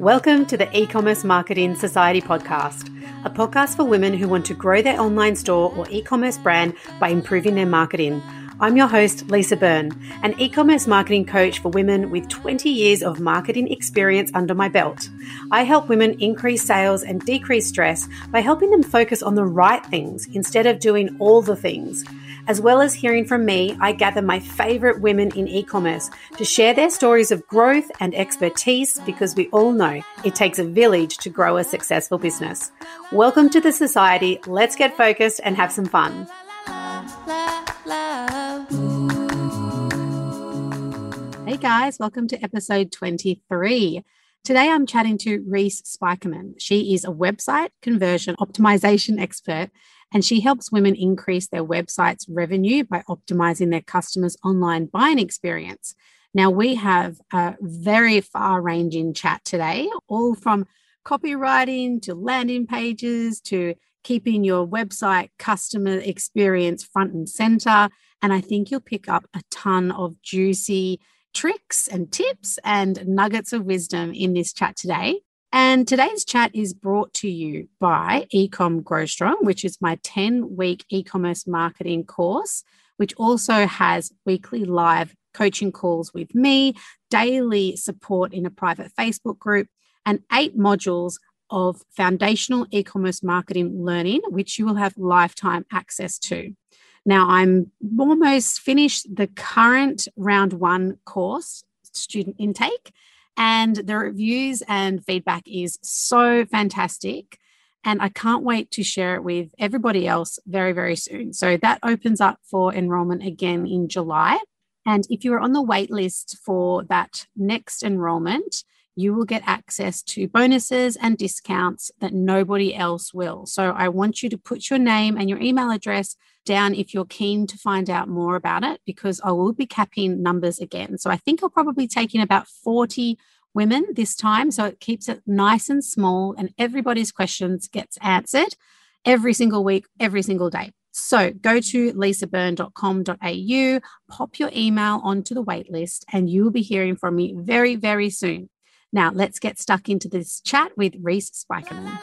Welcome to the E Commerce Marketing Society podcast, a podcast for women who want to grow their online store or e commerce brand by improving their marketing. I'm your host, Lisa Byrne, an e commerce marketing coach for women with 20 years of marketing experience under my belt. I help women increase sales and decrease stress by helping them focus on the right things instead of doing all the things. As well as hearing from me, I gather my favorite women in e commerce to share their stories of growth and expertise because we all know it takes a village to grow a successful business. Welcome to the society. Let's get focused and have some fun. Hey guys, welcome to episode 23. Today I'm chatting to Reese Spykerman. She is a website conversion optimization expert and she helps women increase their website's revenue by optimizing their customers' online buying experience. Now, we have a very far ranging chat today, all from copywriting to landing pages to keeping your website customer experience front and center. And I think you'll pick up a ton of juicy tricks and tips and nuggets of wisdom in this chat today. And today's chat is brought to you by Ecom Grow Strong, which is my 10 week e commerce marketing course, which also has weekly live coaching calls with me, daily support in a private Facebook group, and eight modules of foundational e commerce marketing learning, which you will have lifetime access to. Now, I'm almost finished the current round one course student intake and the reviews and feedback is so fantastic. And I can't wait to share it with everybody else very, very soon. So that opens up for enrollment again in July. And if you're on the wait list for that next enrollment, you will get access to bonuses and discounts that nobody else will. So I want you to put your name and your email address down if you're keen to find out more about it, because I will be capping numbers again. So I think I'll probably take in about 40 women this time. So it keeps it nice and small, and everybody's questions gets answered every single week, every single day. So go to lisabyrne.com.au, pop your email onto the waitlist, and you will be hearing from me very, very soon. Now, let's get stuck into this chat with Reese Spykerman.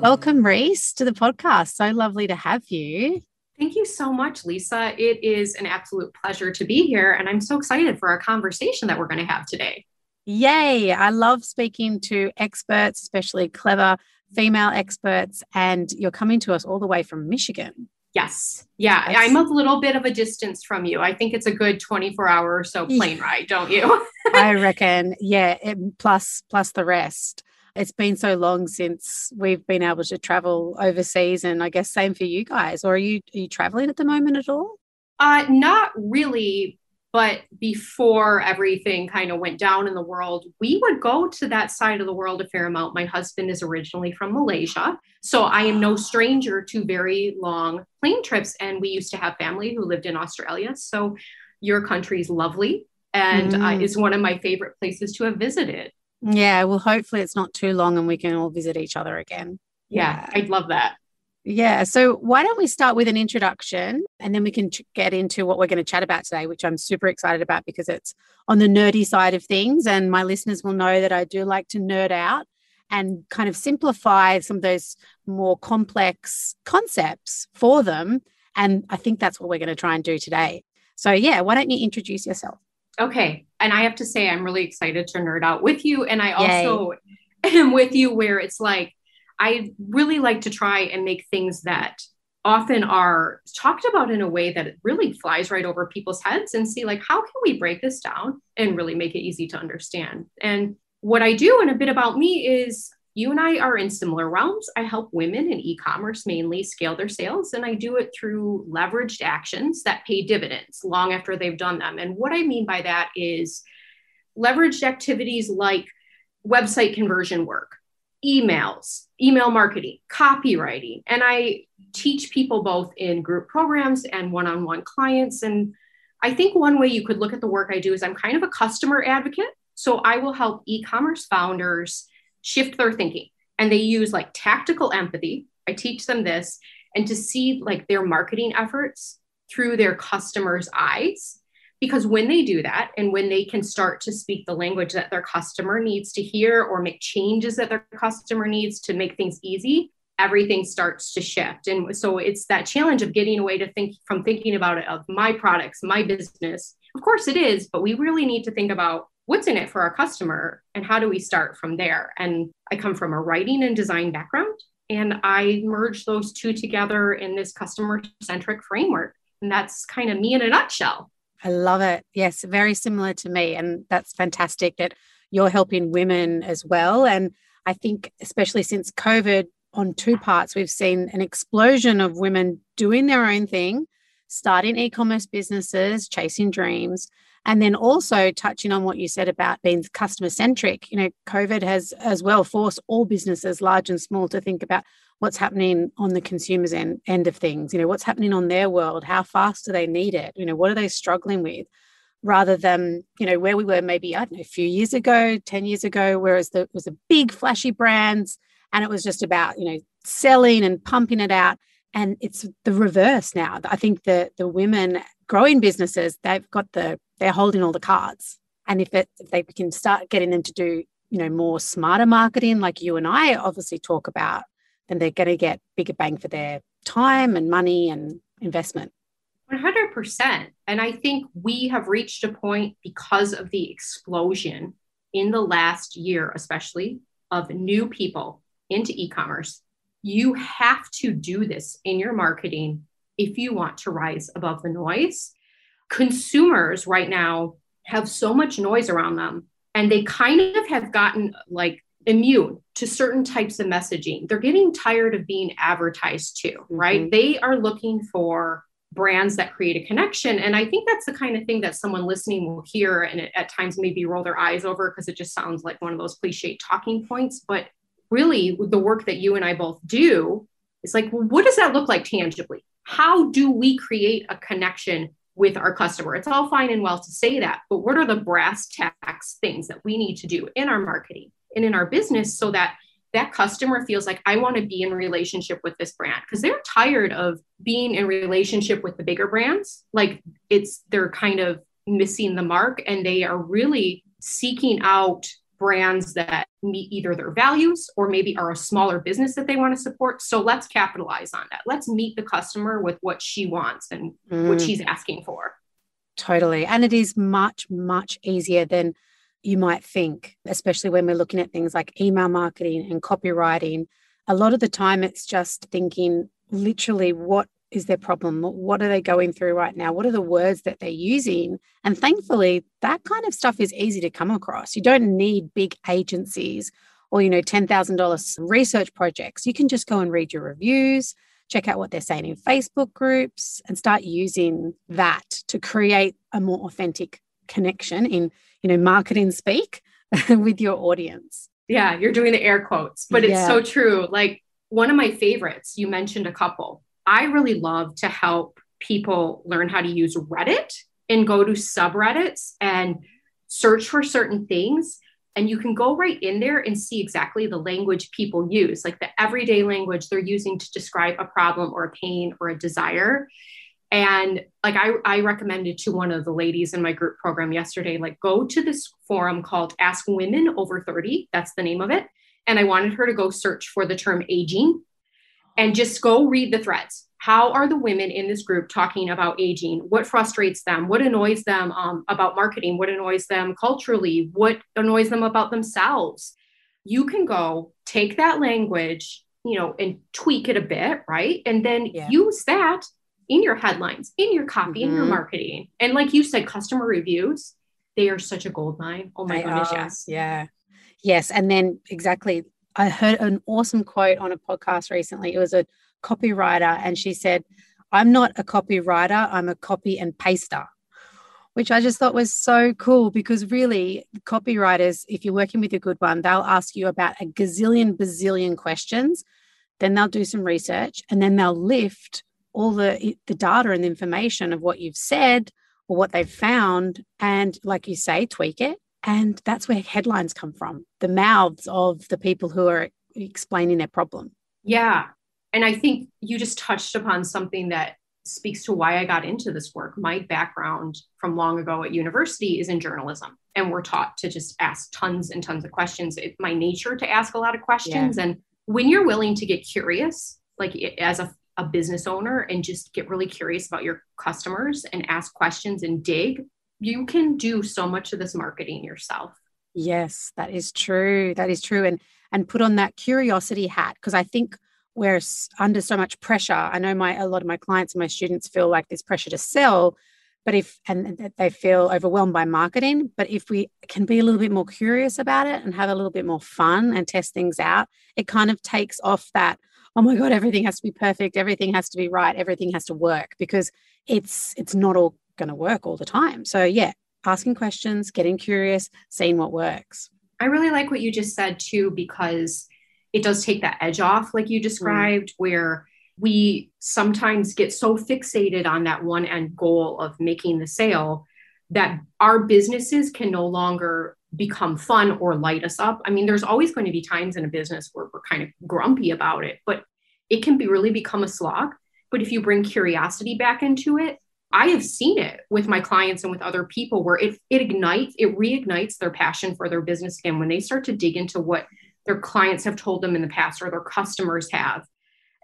Welcome, Reese, to the podcast. So lovely to have you. Thank you so much, Lisa. It is an absolute pleasure to be here. And I'm so excited for our conversation that we're going to have today. Yay. I love speaking to experts, especially clever female experts. And you're coming to us all the way from Michigan. Yes. Yeah. That's... I'm a little bit of a distance from you. I think it's a good 24 hour or so plane ride, don't you? I reckon. Yeah. It, plus, plus the rest. It's been so long since we've been able to travel overseas, and I guess same for you guys. Or are you are you traveling at the moment at all? Uh, not really. But before everything kind of went down in the world, we would go to that side of the world a fair amount. My husband is originally from Malaysia. So I am no stranger to very long plane trips. And we used to have family who lived in Australia. So your country is lovely and uh, mm. uh, is one of my favorite places to have visited. Yeah. Well, hopefully it's not too long and we can all visit each other again. Yeah. yeah. I'd love that. Yeah. So, why don't we start with an introduction and then we can ch- get into what we're going to chat about today, which I'm super excited about because it's on the nerdy side of things. And my listeners will know that I do like to nerd out and kind of simplify some of those more complex concepts for them. And I think that's what we're going to try and do today. So, yeah, why don't you introduce yourself? Okay. And I have to say, I'm really excited to nerd out with you. And I also Yay. am with you where it's like, I really like to try and make things that often are talked about in a way that really flies right over people's heads and see like how can we break this down and really make it easy to understand? And what i do and a bit about me is you and i are in similar realms. I help women in e-commerce mainly scale their sales and i do it through leveraged actions that pay dividends long after they've done them. And what i mean by that is leveraged activities like website conversion work emails, email marketing, copywriting. And I teach people both in group programs and one on one clients. And I think one way you could look at the work I do is I'm kind of a customer advocate. So I will help e commerce founders shift their thinking. And they use like tactical empathy. I teach them this and to see like their marketing efforts through their customers' eyes because when they do that and when they can start to speak the language that their customer needs to hear or make changes that their customer needs to make things easy everything starts to shift. And so it's that challenge of getting away to think from thinking about it of my products my business. Of course it is but we really need to think about what's in it for our customer and how do we start from there? And i come from a writing and design background and i merge those two together in this customer centric framework. And that's kind of me in a nutshell I love it. Yes, very similar to me. And that's fantastic that you're helping women as well. And I think, especially since COVID, on two parts, we've seen an explosion of women doing their own thing, starting e commerce businesses, chasing dreams. And then also touching on what you said about being customer centric. You know, COVID has as well forced all businesses, large and small, to think about what's happening on the consumer's end, end of things. You know, what's happening on their world? How fast do they need it? You know, what are they struggling with? Rather than, you know, where we were maybe, I don't know, a few years ago, 10 years ago, whereas there was a big flashy brands and it was just about, you know, selling and pumping it out. And it's the reverse now. I think the the women growing businesses, they've got the they're holding all the cards. And if it if they can start getting them to do, you know, more smarter marketing, like you and I obviously talk about, then they're going to get bigger bang for their time and money and investment. 100%. And I think we have reached a point because of the explosion in the last year, especially of new people into e commerce. You have to do this in your marketing if you want to rise above the noise. Consumers right now have so much noise around them, and they kind of have gotten like immune to certain types of messaging. They're getting tired of being advertised to, mm-hmm. right? They are looking for brands that create a connection. And I think that's the kind of thing that someone listening will hear and at times maybe roll their eyes over because it just sounds like one of those cliche talking points. But really, the work that you and I both do is like, well, what does that look like tangibly? How do we create a connection with our customer? It's all fine and well to say that, but what are the brass tacks things that we need to do in our marketing? And in our business so that that customer feels like I want to be in relationship with this brand because they're tired of being in relationship with the bigger brands. Like it's they're kind of missing the mark and they are really seeking out brands that meet either their values or maybe are a smaller business that they want to support. So let's capitalize on that. Let's meet the customer with what she wants and mm. what she's asking for. Totally. And it is much, much easier than you might think, especially when we're looking at things like email marketing and copywriting. A lot of the time, it's just thinking literally what is their problem? What are they going through right now? What are the words that they're using? And thankfully, that kind of stuff is easy to come across. You don't need big agencies or, you know, $10,000 research projects. You can just go and read your reviews, check out what they're saying in Facebook groups, and start using that to create a more authentic connection in you know marketing speak with your audience. Yeah you're doing the air quotes but it's yeah. so true. Like one of my favorites you mentioned a couple. I really love to help people learn how to use reddit and go to subreddits and search for certain things. And you can go right in there and see exactly the language people use like the everyday language they're using to describe a problem or a pain or a desire and like I, I recommended to one of the ladies in my group program yesterday like go to this forum called ask women over 30 that's the name of it. And i wanted her to go search for the term aging and just go read the threads. How are the women in this group talking about aging? What frustrates them? What annoys them um, about marketing? What annoys them culturally? What annoys them about themselves? You can go take that language you know and tweak it a bit right? And then yeah. use that in your headlines, in your copy, mm-hmm. in your mm-hmm. marketing. And like you said, customer reviews, they are such a gold mine. Oh my they goodness, are. yes. Yeah. Yes. And then exactly, I heard an awesome quote on a podcast recently. It was a copywriter, and she said, I'm not a copywriter, I'm a copy and paster which I just thought was so cool because really, copywriters, if you're working with a good one, they'll ask you about a gazillion, bazillion questions. Then they'll do some research and then they'll lift all the the data and the information of what you've said or what they've found and like you say tweak it and that's where headlines come from the mouths of the people who are explaining their problem yeah and i think you just touched upon something that speaks to why I got into this work. My background from long ago at university is in journalism, and we're taught to just ask tons and tons of questions. It's my nature to ask a lot of questions. Yeah. And when you're willing to get curious, like as a, a business owner, and just get really curious about your customers and ask questions and dig, you can do so much of this marketing yourself. Yes, that is true. That is true. And and put on that curiosity hat because I think we're under so much pressure. I know my a lot of my clients and my students feel like there's pressure to sell, but if and they feel overwhelmed by marketing, but if we can be a little bit more curious about it and have a little bit more fun and test things out, it kind of takes off that oh my god everything has to be perfect, everything has to be right, everything has to work because it's it's not all going to work all the time. So yeah, asking questions, getting curious, seeing what works. I really like what you just said too because it does take that edge off, like you mm. described, mm. where we sometimes get so fixated on that one end goal of making the sale that our businesses can no longer become fun or light us up. I mean, there's always going to be times in a business where we're kind of grumpy about it, but it can be really become a slog. But if you bring curiosity back into it, I have seen it with my clients and with other people where it, it ignites, it reignites their passion for their business again when they start to dig into what their clients have told them in the past or their customers have.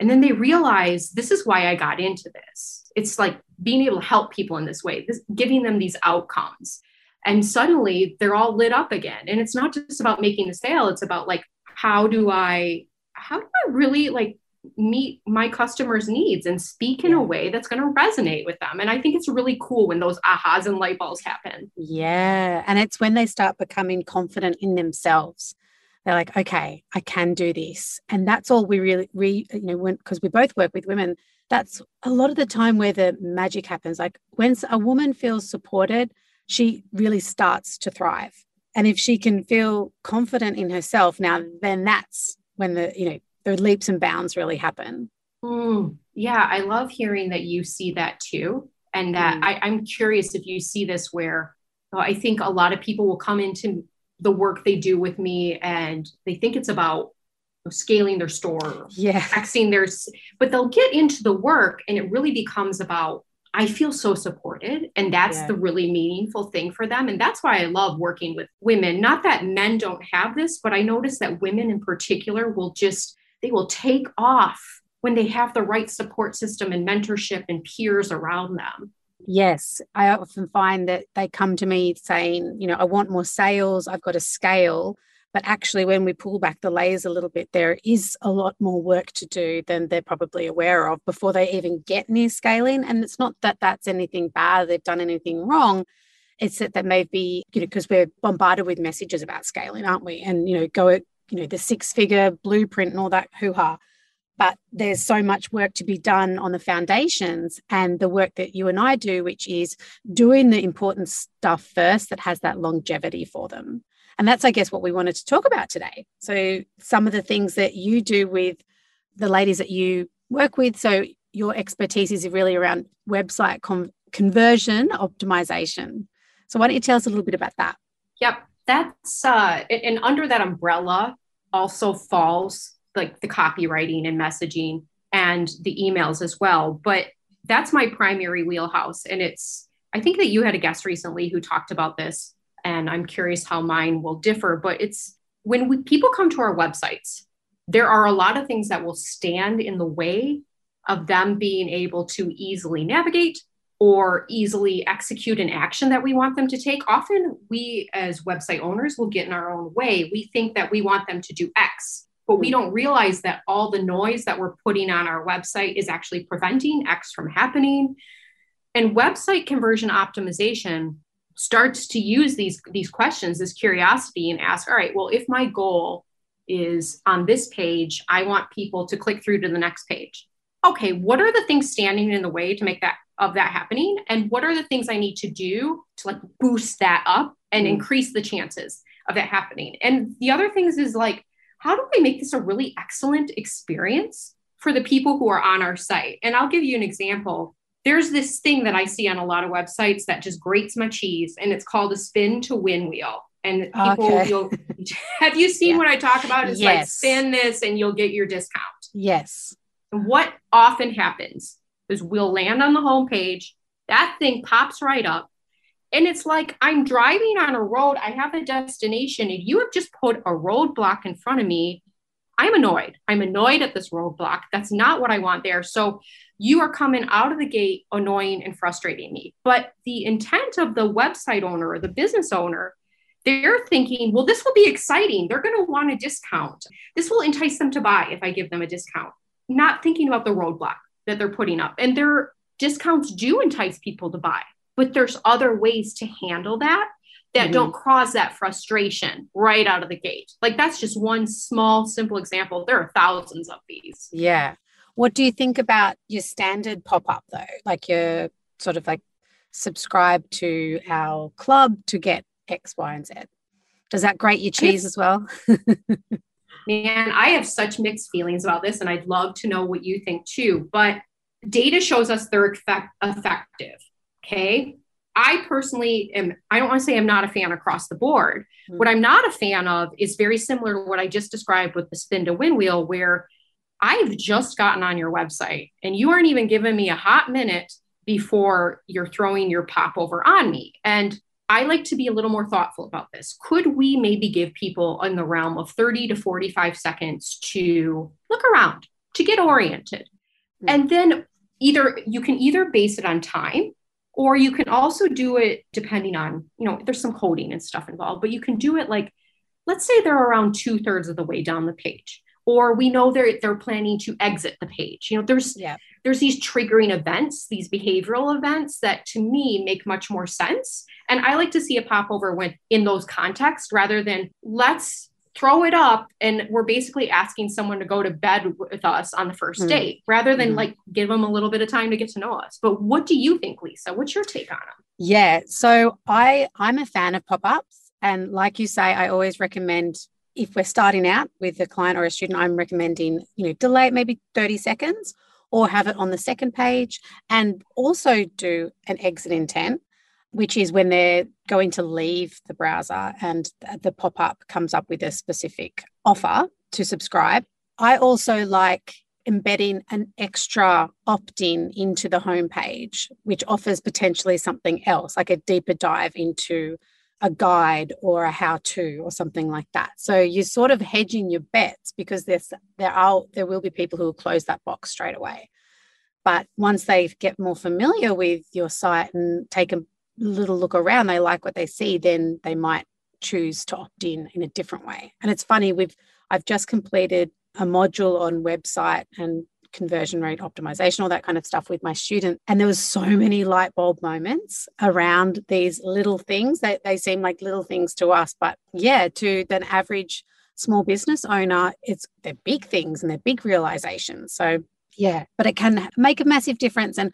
And then they realize this is why I got into this. It's like being able to help people in this way, this, giving them these outcomes. And suddenly they're all lit up again. And it's not just about making the sale, it's about like, how do I, how do I really like meet my customers' needs and speak in a way that's going to resonate with them. And I think it's really cool when those ahas and light bulbs happen. Yeah. And it's when they start becoming confident in themselves. They're like, okay, I can do this. And that's all we really, we, you know, because we both work with women, that's a lot of the time where the magic happens. Like when a woman feels supported, she really starts to thrive. And if she can feel confident in herself, now then that's when the, you know, the leaps and bounds really happen. Mm, yeah, I love hearing that you see that too. And that mm. I, I'm curious if you see this where well, I think a lot of people will come into the work they do with me and they think it's about scaling their store, yeah, Xing their, but they'll get into the work and it really becomes about I feel so supported. And that's yeah. the really meaningful thing for them. And that's why I love working with women. Not that men don't have this, but I notice that women in particular will just they will take off when they have the right support system and mentorship and peers around them. Yes, I often find that they come to me saying, you know, I want more sales, I've got to scale. But actually, when we pull back the layers a little bit, there is a lot more work to do than they're probably aware of before they even get near scaling. And it's not that that's anything bad, they've done anything wrong. It's that they may be, you know, because we're bombarded with messages about scaling, aren't we? And, you know, go you know the six figure blueprint and all that hoo ha but there's so much work to be done on the foundations and the work that you and I do which is doing the important stuff first that has that longevity for them. And that's i guess what we wanted to talk about today. So some of the things that you do with the ladies that you work with. So your expertise is really around website con- conversion optimization. So why don't you tell us a little bit about that? Yep that's uh and under that umbrella also falls like the copywriting and messaging and the emails as well. But that's my primary wheelhouse. And it's i think that you had a guest recently who talked about this and i'm curious how mine will differ. But it's when we, people come to our websites there are a lot of things that will stand in the way of them being able to easily navigate or easily execute an action that we want them to take. Often we, as website owners, will get in our own way. We think that we want them to do X, but we hmm. don't realize that all the noise that we're putting on our website is actually preventing X from happening. And website conversion optimization starts to use these, these questions, this curiosity, and ask, all right, well, if my goal is on this page, I want people to click through to the next page. Okay, what are the things standing in the way to make that of that happening and what are the things i need to do to like boost that up and mm. increase the chances of that happening and the other things is like how do i make this a really excellent experience for the people who are on our site and i'll give you an example there's this thing that i see on a lot of websites that just grates my cheese and it's called a spin to win wheel and people okay. you'll have you seen yeah. what i talk about it's yes. like spin this and you'll get your discount yes what often happens is we'll land on the homepage. That thing pops right up. And it's like I'm driving on a road. I have a destination, and you have just put a roadblock in front of me. I'm annoyed. I'm annoyed at this roadblock. That's not what I want there. So you are coming out of the gate annoying and frustrating me. But the intent of the website owner or the business owner, they're thinking, well, this will be exciting. They're going to want a discount. This will entice them to buy if I give them a discount. Not thinking about the roadblock that they're putting up. And their discounts do entice people to buy, but there's other ways to handle that that mm-hmm. don't cause that frustration right out of the gate. Like that's just one small, simple example. There are thousands of these. Yeah. What do you think about your standard pop up though? Like your sort of like subscribe to our club to get X, Y, and Z. Does that grate your cheese as well? Man, I have such mixed feelings about this, and I'd love to know what you think too. But data shows us they're effect- effective. Okay. I personally am, I don't want to say I'm not a fan across the board. Mm-hmm. What I'm not a fan of is very similar to what I just described with the spin to win wheel, where I've just gotten on your website and you aren't even giving me a hot minute before you're throwing your popover on me. And I like to be a little more thoughtful about this. Could we maybe give people in the realm of 30 to 45 seconds to look around, to get oriented? Mm-hmm. And then either you can either base it on time or you can also do it depending on, you know, there's some coding and stuff involved, but you can do it like, let's say they're around two thirds of the way down the page or we know they're they're planning to exit the page. You know there's yeah. there's these triggering events these behavioral events that to me make much more sense. And i like to see a popover when in those contexts rather than let's throw it up and we're basically asking someone to go to bed with us on the 1st mm date rather than mm like give them a little bit of time to get to know us. But what do you think lisa? What's your take on them yeah so i i'm a fan of pop-ups. And like you say i always recommend if we're starting out with a client or a student, I'm recommending, you know, delay it maybe 30 seconds or have it on the second page and also do an exit intent, which is when they're going to leave the browser and the pop up comes up with a specific offer to subscribe. I also like embedding an extra opt in into the homepage, which offers potentially something else, like a deeper dive into a guide or a how to or something like that. So you're sort of hedging your bets because there's there are there will be people who will close that box straight away. But once they get more familiar with your site and take a little look around, they like what they see, then they might choose to opt in in a different way. And it's funny, we've I've just completed a module on website and conversion rate optimization, all that kind of stuff with my student. And there was so many light bulb moments around these little things that they seem like little things to us. But yeah, to an average small business owner, it's they're big things and they're big realizations. So yeah, but it can make a massive difference. And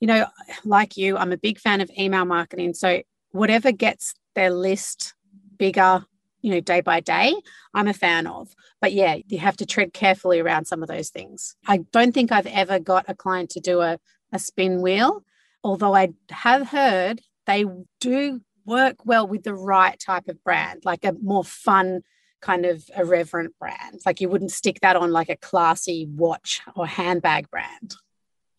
you know, like you, I'm a big fan of email marketing. So whatever gets their list bigger, you know, day by day, I'm a fan of. But yeah, you have to tread carefully around some of those things. I don't think I've ever got a client to do a, a spin wheel, although I have heard they do work well with the right type of brand, like a more fun, kind of irreverent brand. Like you wouldn't stick that on like a classy watch or handbag brand.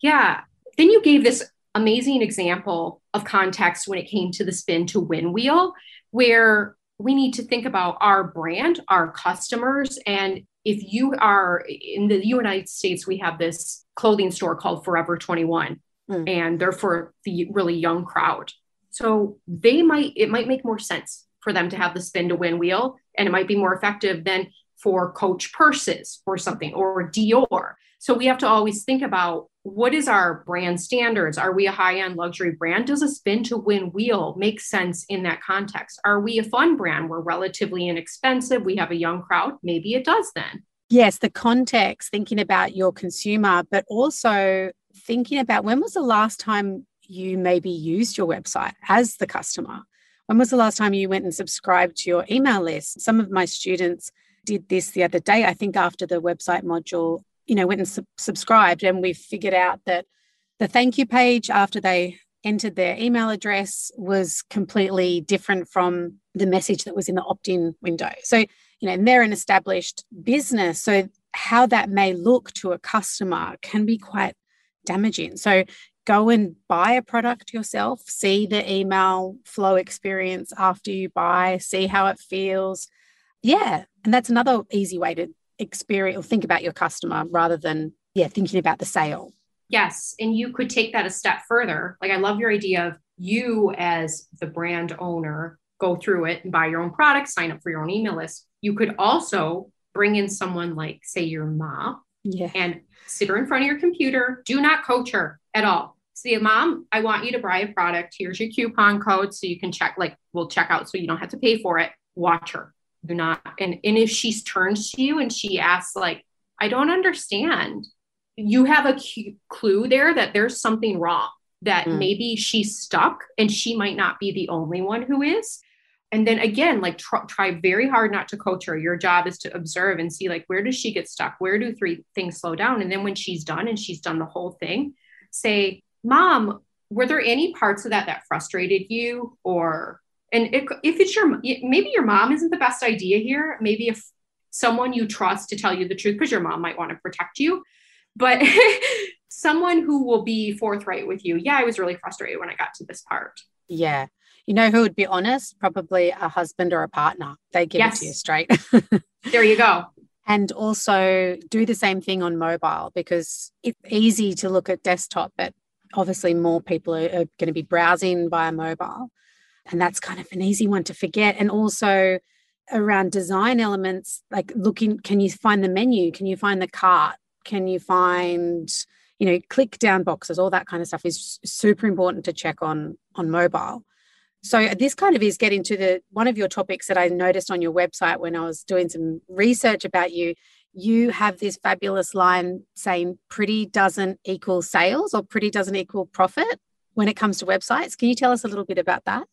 Yeah. Then you gave this amazing example of context when it came to the spin to win wheel, where we need to think about our brand, our customers. And if you are in the United States, we have this clothing store called Forever 21, mm. and they're for the really young crowd. So they might, it might make more sense for them to have the spin to win wheel, and it might be more effective than for Coach purses or something or Dior. So we have to always think about what is our brand standards? Are we a high end luxury brand? Does a spin to win wheel make sense in that context? Are we a fun brand? We're relatively inexpensive. We have a young crowd. Maybe it does then. Yes, the context, thinking about your consumer, but also thinking about when was the last time you maybe used your website as the customer? When was the last time you went and subscribed to your email list? Some of my students did this the other day, I think after the website module you know, went and sub- subscribed, and we figured out that the thank you page after they entered their email address was completely different from the message that was in the opt-in window. So, you know, they're an established business, so how that may look to a customer can be quite damaging. So go and buy a product yourself, see the email flow experience after you buy, see how it feels. Yeah. And that's another easy way to experience or think about your customer rather than, yeah, thinking about the sale. Yes. And you could take that a step further. Like, I love your idea of you as the brand owner go through it and buy your own product, sign up for your own email list. You could also bring in someone like, say, your mom, yeah. and sit her in front of your computer. Do not coach her at all. Say, mom, I want you to buy a product. Here's your coupon code so you can check, like, we'll check out so you don't have to pay for it. Watch her. Do not. And, and if she turns to you and she asks, like, I don't understand, you have a clue there that there's something wrong, that mm. maybe she's stuck and she might not be the only one who is and then again like try, try very hard not to coach her your job is to observe and see like where does she get stuck where do three things slow down and then when she's done and she's done the whole thing say mom were there any parts of that that frustrated you or and if, if it's your maybe your mom isn't the best idea here maybe if someone you trust to tell you the truth because your mom might want to protect you but someone who will be forthright with you yeah i was really frustrated when i got to this part yeah you know who would be honest? Probably a husband or a partner. They give yes. it to you straight. there you go. And also do the same thing on mobile because it's easy to look at desktop, but obviously more people are, are going to be browsing via mobile. And that's kind of an easy one to forget. And also around design elements, like looking, can you find the menu? Can you find the cart? Can you find, you know, click down boxes? All that kind of stuff is super important to check on on mobile. So this kind of is getting to the one of your topics that I noticed on your website when I was doing some research about you. You have this fabulous line saying pretty doesn't equal sales or pretty doesn't equal profit when it comes to websites. Can you tell us a little bit about that?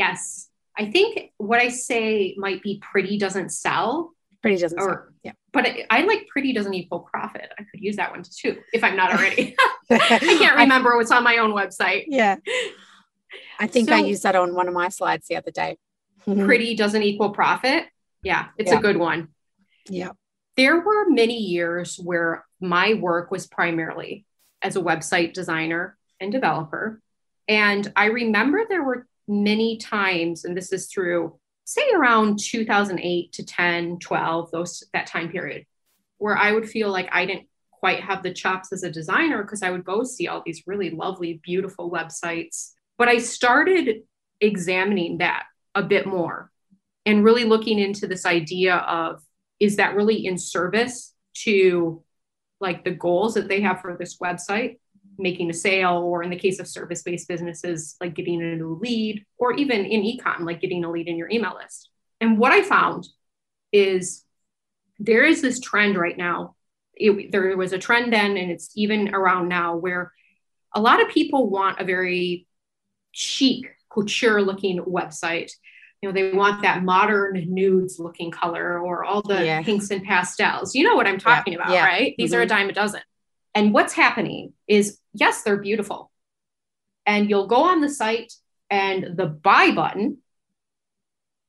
Yes. I think what I say might be pretty doesn't sell. Pretty doesn't or, sell. Yeah. But I, I, like pretty doesn't equal profit. I could use that one too if I'm not already. I can't remember what's on my own website. Yeah. I think so, I used that on one of my slides the other day. pretty doesn't equal profit. Yeah, it's yeah. a good one. Yeah. There were many years where my work was primarily as a website designer and developer. And I remember there were many times, and this is through say around 2008 to 10, 12, those that time period, where I would feel like I didn't quite have the chops as a designer because I would go see all these really lovely, beautiful websites. But I started examining that a bit more and really looking into this idea of is that really in service to like the goals that they have for this website making a sale or in the case of service-based businesses like getting a new lead or even in ecom like getting a lead in your email list and what i found is there is this trend right now it, there was a trend then and it's even around now where a lot of people want a very chic, couture looking website. You know, they want that modern nudes looking color or all the yeah. pinks and pastels. You know what I'm talking yeah. about, yeah. right? These mm-hmm. are a mm-hmm. dime a dozen. And what's happening is, yes, they're beautiful. And you'll go on the site and the buy button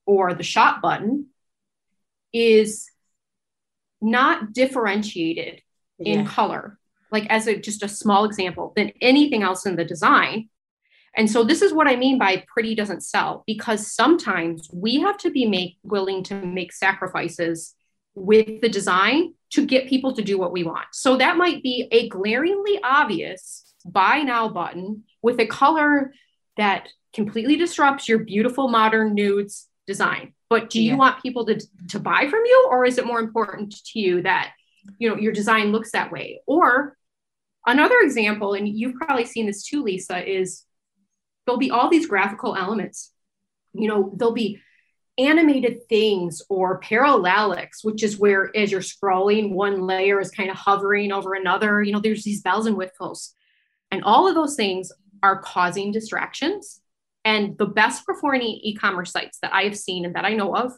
or the shop button is not differentiated in color, like as a just a small example, than anything else in the design. And so this is what I mean by pretty doesn't sell because sometimes we have to be make, willing to make sacrifices with the design to get people to do what we want. So that might be a glaringly obvious buy now button with a color that completely disrupts your beautiful modern nudes design. But do you yeah. want people to, to buy from you or is it more important to you that you know your design looks that way? Or another example and you've probably seen this too Lisa is there'll be all these graphical elements. You know, there'll be animated things or parallax, which is where as you're scrolling, one layer is kind of hovering over another. You know, there's these bells and whistles. And all of those things are causing distractions. And the best performing e commerce sites that I have seen and that I know of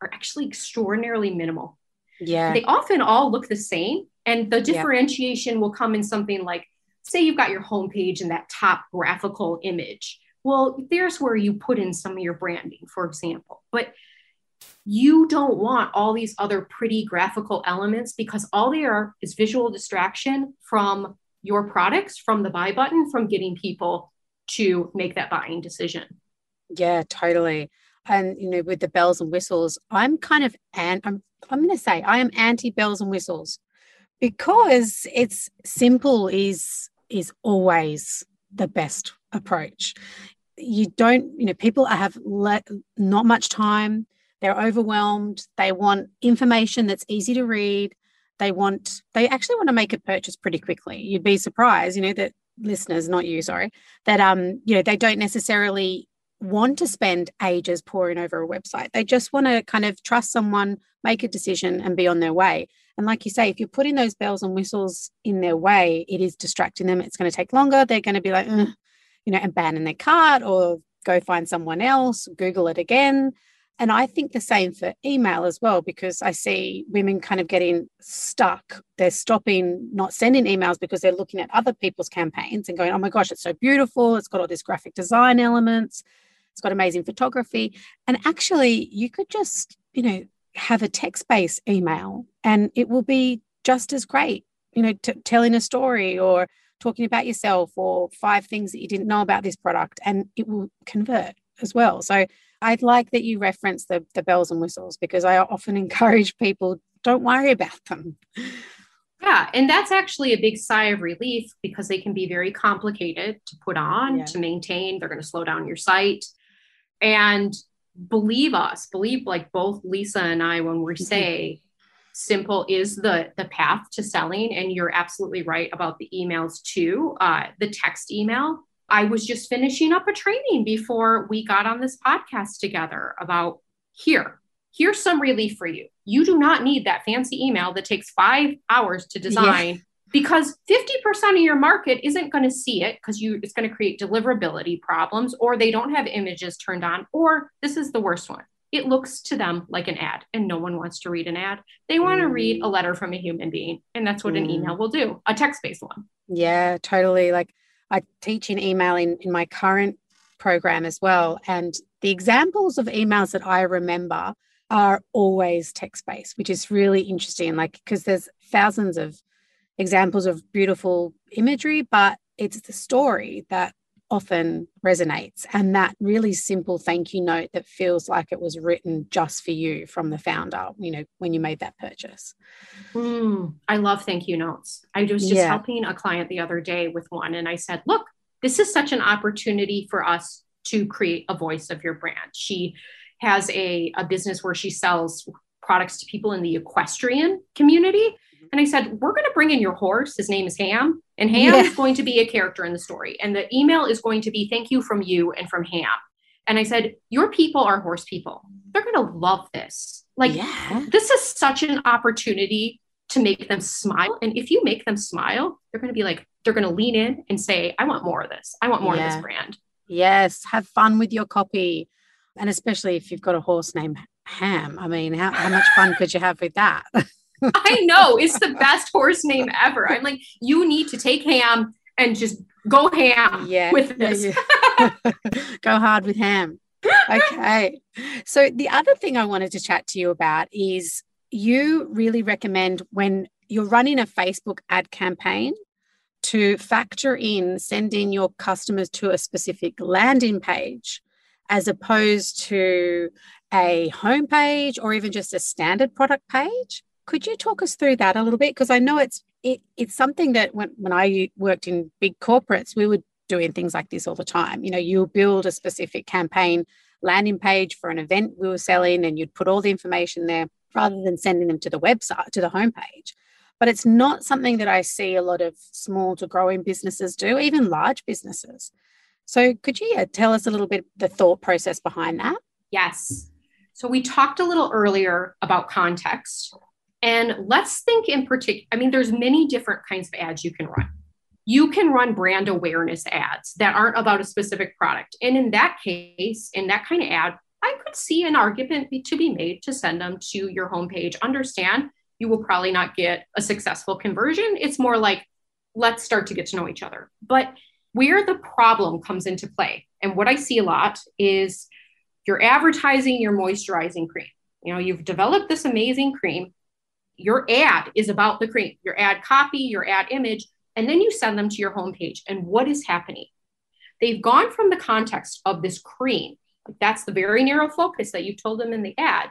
are actually extraordinarily minimal. Yeah. They often all look the same. And the differentiation yeah. will come in something like say you've got your homepage and that top graphical image. Well, there's where you put in some of your branding, for example. But you don't want all these other pretty graphical elements because all they are is visual distraction from your products from the buy button from getting people to make that buying decision. Yeah, totally. And you know, with the bells and whistles, I'm kind of and I'm I'm going to say I am anti bells and whistles because it's simple is is always the best approach. You don't, you know, people have let not much time. They're overwhelmed. They want information that's easy to read. They want, they actually want to make a purchase pretty quickly. You'd be surprised, you know, that listeners, not you, sorry, that um, you know, they don't necessarily want to spend ages poring over a website. They just want to kind of trust someone, make a decision, and be on their way. And like you say, if you're putting those bells and whistles in their way, it is distracting them. It's going to take longer. They're going to be like, you know, abandon their cart or go find someone else, Google it again. And I think the same for email as well, because I see women kind of getting stuck. They're stopping not sending emails because they're looking at other people's campaigns and going, oh my gosh, it's so beautiful. It's got all these graphic design elements. It's got amazing photography. And actually, you could just, you know, have a text based email and it will be just as great, you know, t- telling a story or talking about yourself or five things that you didn't know about this product and it will convert as well. So I'd like that you reference the, the bells and whistles because I often encourage people don't worry about them. Yeah, and that's actually a big sigh of relief because they can be very complicated to put on, yeah. to maintain. They're going to slow down your site. And believe us, believe like both Lisa and I when we mm-hmm. say simple is the the path to selling and you're absolutely right about the emails too uh, the text email I was just finishing up a training before we got on this podcast together about here, here's some relief for you. You do not need that fancy email that takes five hours to design. Yeah. Because 50% of your market isn't going to see it because you it's going to create deliverability problems, or they don't have images turned on, or this is the worst one. It looks to them like an ad, and no one wants to read an ad. They want to mm. read a letter from a human being, and that's what mm. an email will do a text based one. Yeah, totally. Like I teach in email in, in my current program as well. And the examples of emails that I remember are always text based, which is really interesting. Like, because there's thousands of examples of beautiful imagery, but it's the story that often resonates. And that really simple thank you note that feels like it was written just for you from the founder you know when you made that purchase. Mm, i love thank you notes. I was just yeah. helping a client the other day with one and i said look this is such an opportunity for us to create a voice of your brand. She has a, a business where she sells products to people in the equestrian community and I said, We're going to bring in your horse. His name is Ham. And Ham yeah. is going to be a character in the story. And the email is going to be thank you from you and from Ham. And I said, Your people are horse people. They're going to love this. Like, yeah. this is such an opportunity to make them smile. And if you make them smile, they're going to be like, they're going to lean in and say, I want more of this. I want more yeah. of this brand. Yes. Have fun with your copy. And especially if you've got a horse named Ham. I mean, how, how much fun could you have with that? I know it's the best horse name ever. I'm like, you need to take ham and just go ham yeah, with this. Yeah, yeah. go hard with ham. Okay. So the other thing I wanted to chat to you about is you really recommend when you're running a Facebook ad campaign to factor in sending your customers to a specific landing page as opposed to a homepage or even just a standard product page could you talk us through that a little bit? Because I know it's it, it's something that when, when I worked in big corporates, we were doing things like this all the time. You know, you build a specific campaign landing page for an event we were selling, and you'd put all the information there rather than sending them to the website to the homepage. But it's not something that I see a lot of small to growing businesses do, even large businesses. So could you tell us a little bit the thought process behind that? Yes. So we talked a little earlier about context and let's think in particular, I mean, there's many different kinds of ads you can run. You can run brand awareness ads that aren't about a specific product. And in that case, in that kind of ad, I could see an argument to be made to send them to your homepage. Understand you will probably not get a successful conversion. It's more like, let's start to get to know each other. But where the problem comes into play, and what I see a lot is you're advertising your moisturizing cream. You know, you've developed this amazing cream, your ad is about the cream, your ad copy, your ad image, and then you send them to your homepage. And what is happening? They've gone from the context of this cream, that's the very narrow focus that you told them in the ad.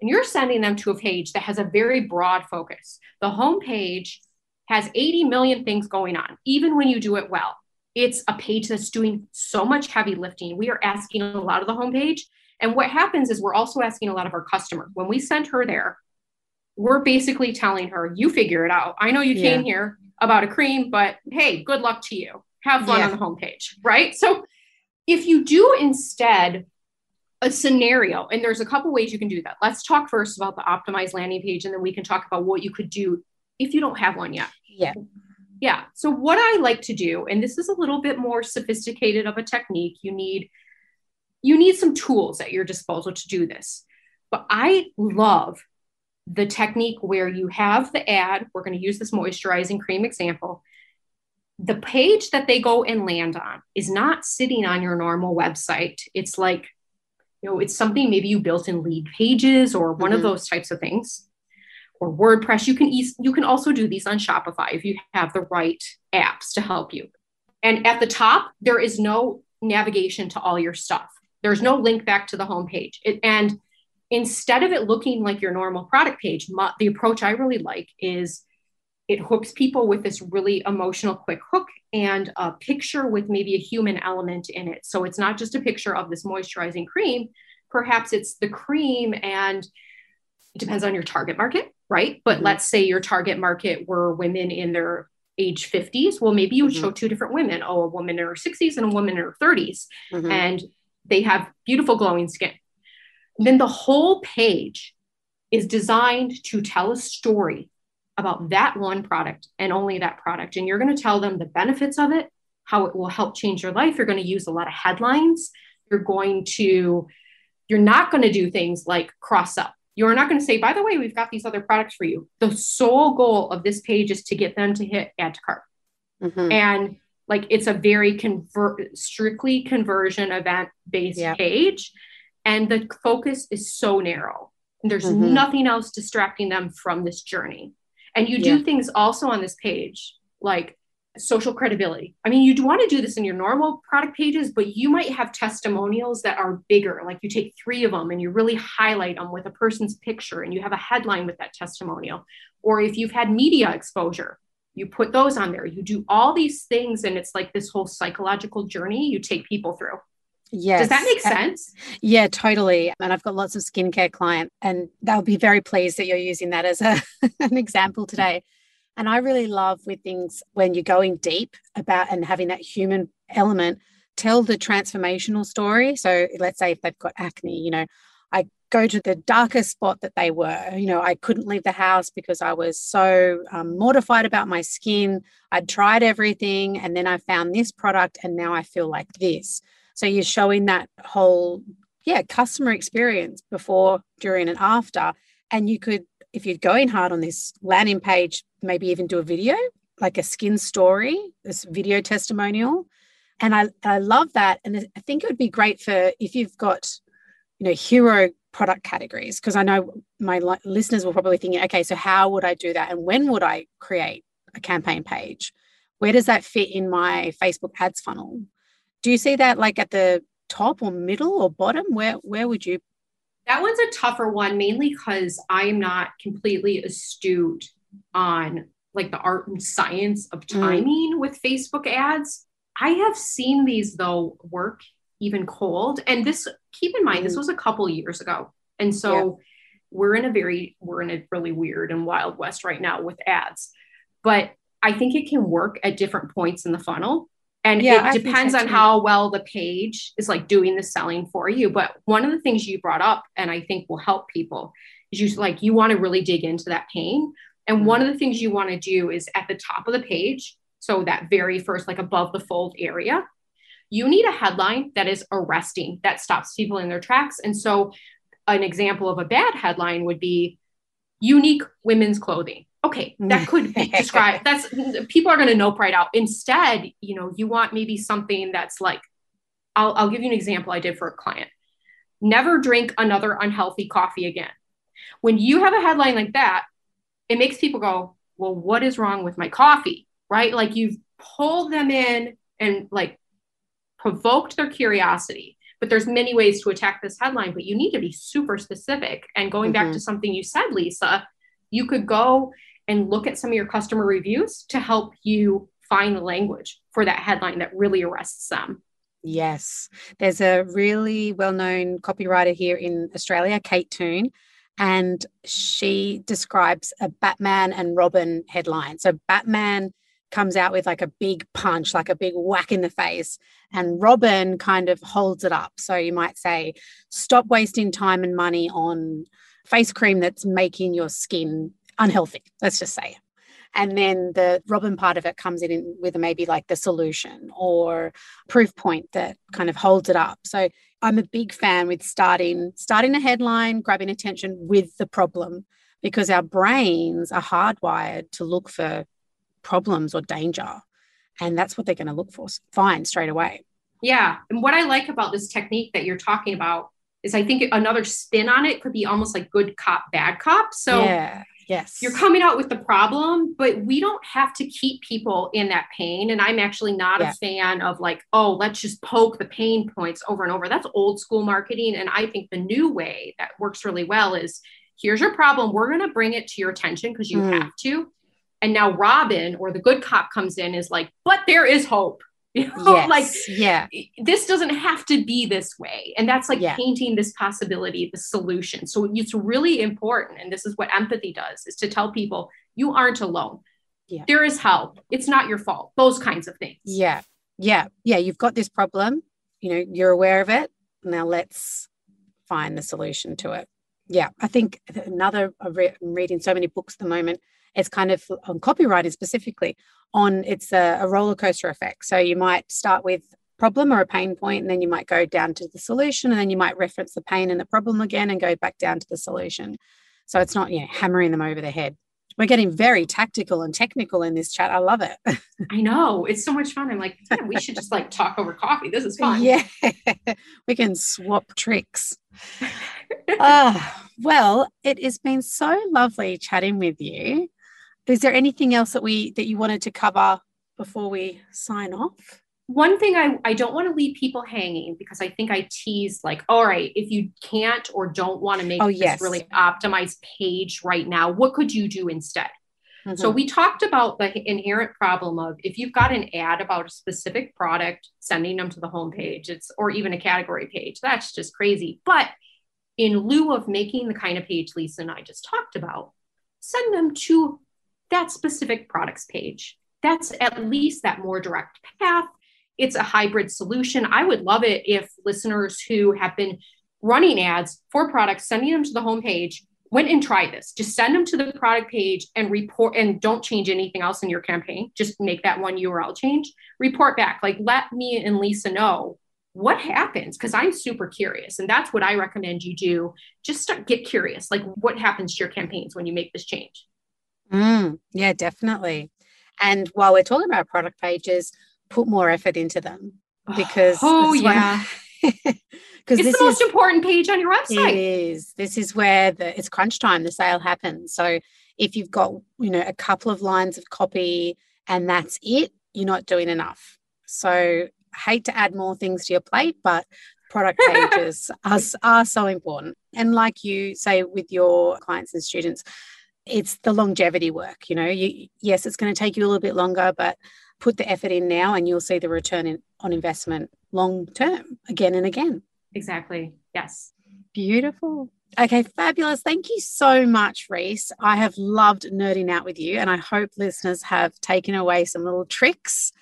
And you're sending them to a page that has a very broad focus. The homepage has 80 million things going on, even when you do it well. It's a page that's doing so much heavy lifting. We are asking a lot of the homepage. And what happens is we're also asking a lot of our customers. When we send her there, we're basically telling her, you figure it out. I know you yeah. came here about a cream, but hey, good luck to you. Have fun yeah. on the homepage, right? So if you do instead a scenario, and there's a couple ways you can do that. Let's talk first about the optimized landing page, and then we can talk about what you could do if you don't have one yet. Yeah. Yeah. So, what I like to do, and this is a little bit more sophisticated of a technique, you need you need some tools at your disposal to do this. But I love the technique where you have the ad, we're going to use this moisturizing cream example. The page that they go and land on is not sitting on your normal website. It's like, you know, it's something maybe you built in Leadpages or one mm-hmm. of those types of things or WordPress. You can e- you can also do these on Shopify if you have the right apps to help you. And at the top, there is no navigation to all your stuff. There's no link back to the homepage. It, and instead of it looking like your normal product page, my, the approach I really like is it hooks people with this really emotional quick hook and a picture with maybe a human element in it. So it's not just a picture of this moisturizing cream. Perhaps it's the cream and it depends on your target market, right? But mm-hmm. let's say your target market were women in their age 50s. Well, maybe you would mm-hmm. show two different women, oh, a woman in her 60s and a woman in her 30s. Mm-hmm. And they have beautiful glowing skin. Then the whole page is designed to tell a story about that one product and only that product. And you're going to tell them the benefits of it, how it will help change your life. You're going to use a lot of headlines. You're going to, you're not going to do things like cross up. You're not going to say, by the way, we've got these other products for you. The sole goal of this page is to get them to hit add to cart. Mm-hmm. And like it's a very convert strictly conversion event based yeah. page and the focus is so narrow. There's mm-hmm. nothing else distracting them from this journey. And you do things also on this page like social credibility. I mean you want to do this in your normal product pages but you might have testimonials that are bigger. Like you take three of them and you really highlight them with a person's picture and you have a headline with that testimonial. Or if you've had media exposure you put those on there. You do all these things and it's like this whole psychological journey you take people through Yes. Does that make sense? Yeah, totally. And I've got lots of skincare clients, and they'll be very pleased that you're using that as a, an example today. And I really love with things when you're going deep about and having that human element, tell the transformational story. So let's say if they've got acne, you know, I go to the darkest spot that they were. You know, I couldn't leave the house because I was so um, mortified about my skin. I'd tried everything and then I found this product and now I feel like this. So you're showing that whole, yeah, customer experience before, during, and after. And you could, if you're going hard on this landing page, maybe even do a video, like a skin story, this video testimonial. And I, I love that. And I think it would be great for if you've got you know hero product categories because i know my listeners will probably think okay so how would i do that and when would i create a campaign page where does that fit in my facebook ads funnel do you see that like at the top or middle or bottom where where would you that one's a tougher one mainly because i'm not completely astute on like the art and science of mm. timing mm. with facebook ads i have seen these though work even cold. And this, keep in mind, this mm. was a couple years ago. And so yeah. we're in a very, we're in a really weird and wild west right now with ads. But I think it can work at different points in the funnel. And yeah, it depends on how well the page is like doing the selling for you. But one of the things you brought up, and I think will help people, is you like you want to really dig into that pain. And mm. one of the things you want to do is at the top of the page, so that very first, like above the fold area, you need a headline that is arresting, that stops people in their tracks. And so, an example of a bad headline would be unique women's clothing. Okay, that could describe that's people are going to know right out. Instead, you know, you want maybe something that's like, I'll, I'll give you an example I did for a client. Never drink another unhealthy coffee again. When you have a headline like that, it makes people go, well, what is wrong with my coffee? right? Like you've pulled them in and like provoked their curiosity. But there's many ways to attack this headline, but you need to be super specific. And going mm-hmm. back to something you said, Lisa, you could go and look at some of your customer reviews to help you find the language for that headline that really arrests them. Yes. There's a really well known copywriter here in Australia, Kate Toon, and she describes a Batman and Robin headline. So, Batman comes out with like a big punch, like a big whack in the face, and Robin kind of holds it up. So, you might say, Stop wasting time and money on face cream that's making your skin unhealthy, let's just say. And then the robin part of it comes in with maybe like the solution or proof point that kind of holds it up. So i'm a big fan with starting starting a headline grabbing attention with the problem because our brains are hardwired to look for problems or danger and that's what they're going to look for find straight away. Yeah and what i like about this technique that you're talking about is i think another spin on it could be almost like good cop bad cop. So yeah Yes. You're coming out with the problem, but we don't have to keep people in that pain. And I'm actually not yeah. a fan of like, oh, let's just poke the pain points over and over. That's old school marketing. And I think the new way that works really well is here's your problem. We're going to bring it to your attention because you mm. have to. And now Robin or the good cop comes in is like, but there is hope. You know, yes. like yeah, this doesn't have to be this way. And that's like yeah. painting this possibility, the solution. So it's really important. And this is what empathy does is to tell people you aren't alone. Yeah. There is help. It's not your fault. Those kinds of things. Yeah. Yeah. Yeah. You've got this problem. You know, you're aware of it. Now let's find the solution to it. Yeah. I think another, I'm reading so many books at the moment. It's kind of on copywriting specifically on it's a, a roller coaster effect. So you might start with problem or a pain point, and then you might go down to the solution, and then you might reference the pain and the problem again and go back down to the solution. So it's not, you know, hammering them over the head. We're getting very tactical and technical in this chat. I love it. I know. It's so much fun. I'm like, yeah, we should just like talk over coffee. This is fun. Yeah. we can swap tricks. Ah, well, it has been so lovely chatting with you. Is there anything else that we that you wanted to cover before we sign off? One thing I, I don't want to leave people hanging because I think I tease like, all right, if you can't or don't want to make oh, this yes. really optimized page right now, what could you do instead? Mm-hmm. So we talked about the inherent problem of if you've got an ad about a specific product, sending them to the homepage, it's or even a category page. That's just crazy. But in lieu of making the kind of page Lisa and I just talked about, send them to that specific products page. That's at least that more direct path. It's a hybrid solution. I would love it if listeners who have been running ads for products, sending them to the homepage, went and tried this. Just send them to the product page and report and don't change anything else in your campaign. Just make that one URL change. Report back. Like let me and Lisa know what happens because I'm super curious. And that's what I recommend you do. Just start get curious. Like what happens to your campaigns when you make this change? Mm, yeah, definitely. And while we're talking about product pages, put more effort into them because oh yeah. Because it's the most is, important page on your website. it is. This is where the it's crunch time the sale happens. So if you've got you know a couple of lines of copy and that's it you're not doing enough. So hate to add more things to your plate but product pages are, are so important. And like you say with your clients and students it's the longevity work you know you, yes it's going to take you a little bit longer but put the effort in now and you'll see the return in, on investment long term again and again. Exactly. Yes. Beautiful. Okay fabulous. Thank you so much reese. I have loved nerding out with you and i hope listeners have taken away some little tricks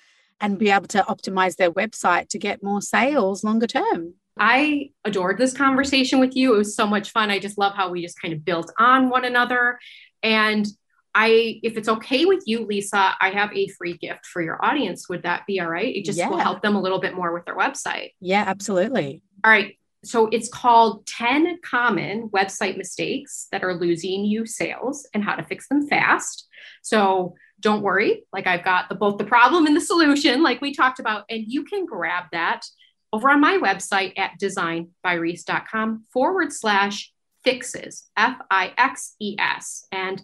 and be able to optimize their website to get more sales longer term. I adored this conversation with you. It was so much fun. I just love how we just kind of built on one another. And I, if it's okay with you, Lisa, I have a free gift for your audience. Would that be all right? It just yeah. will help them a little bit more with their website. Yeah, absolutely. All right. So it's called 10 common website mistakes that are losing you sales and how to fix them fast. So don't worry, like I've got the both the problem and the solution, like we talked about, and you can grab that over on my website at designbyreese.com forward slash fixes, F I X E S. And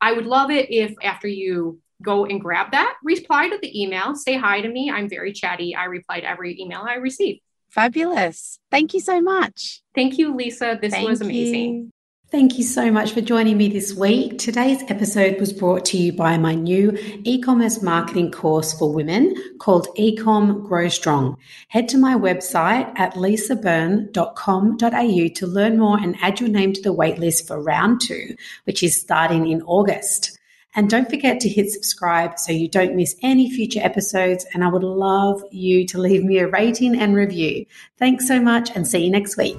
I would love it if after you go and grab that, reply to the email, say hi to me. I'm very chatty. I reply to every email I receive. Fabulous. Thank you so much. Thank you, Lisa. This Thank was amazing. You. Thank you so much for joining me this week. Today's episode was brought to you by my new e commerce marketing course for women called eComm Grow Strong. Head to my website at lisabyrne.com.au to learn more and add your name to the waitlist for round two, which is starting in August. And don't forget to hit subscribe so you don't miss any future episodes. And I would love you to leave me a rating and review. Thanks so much and see you next week.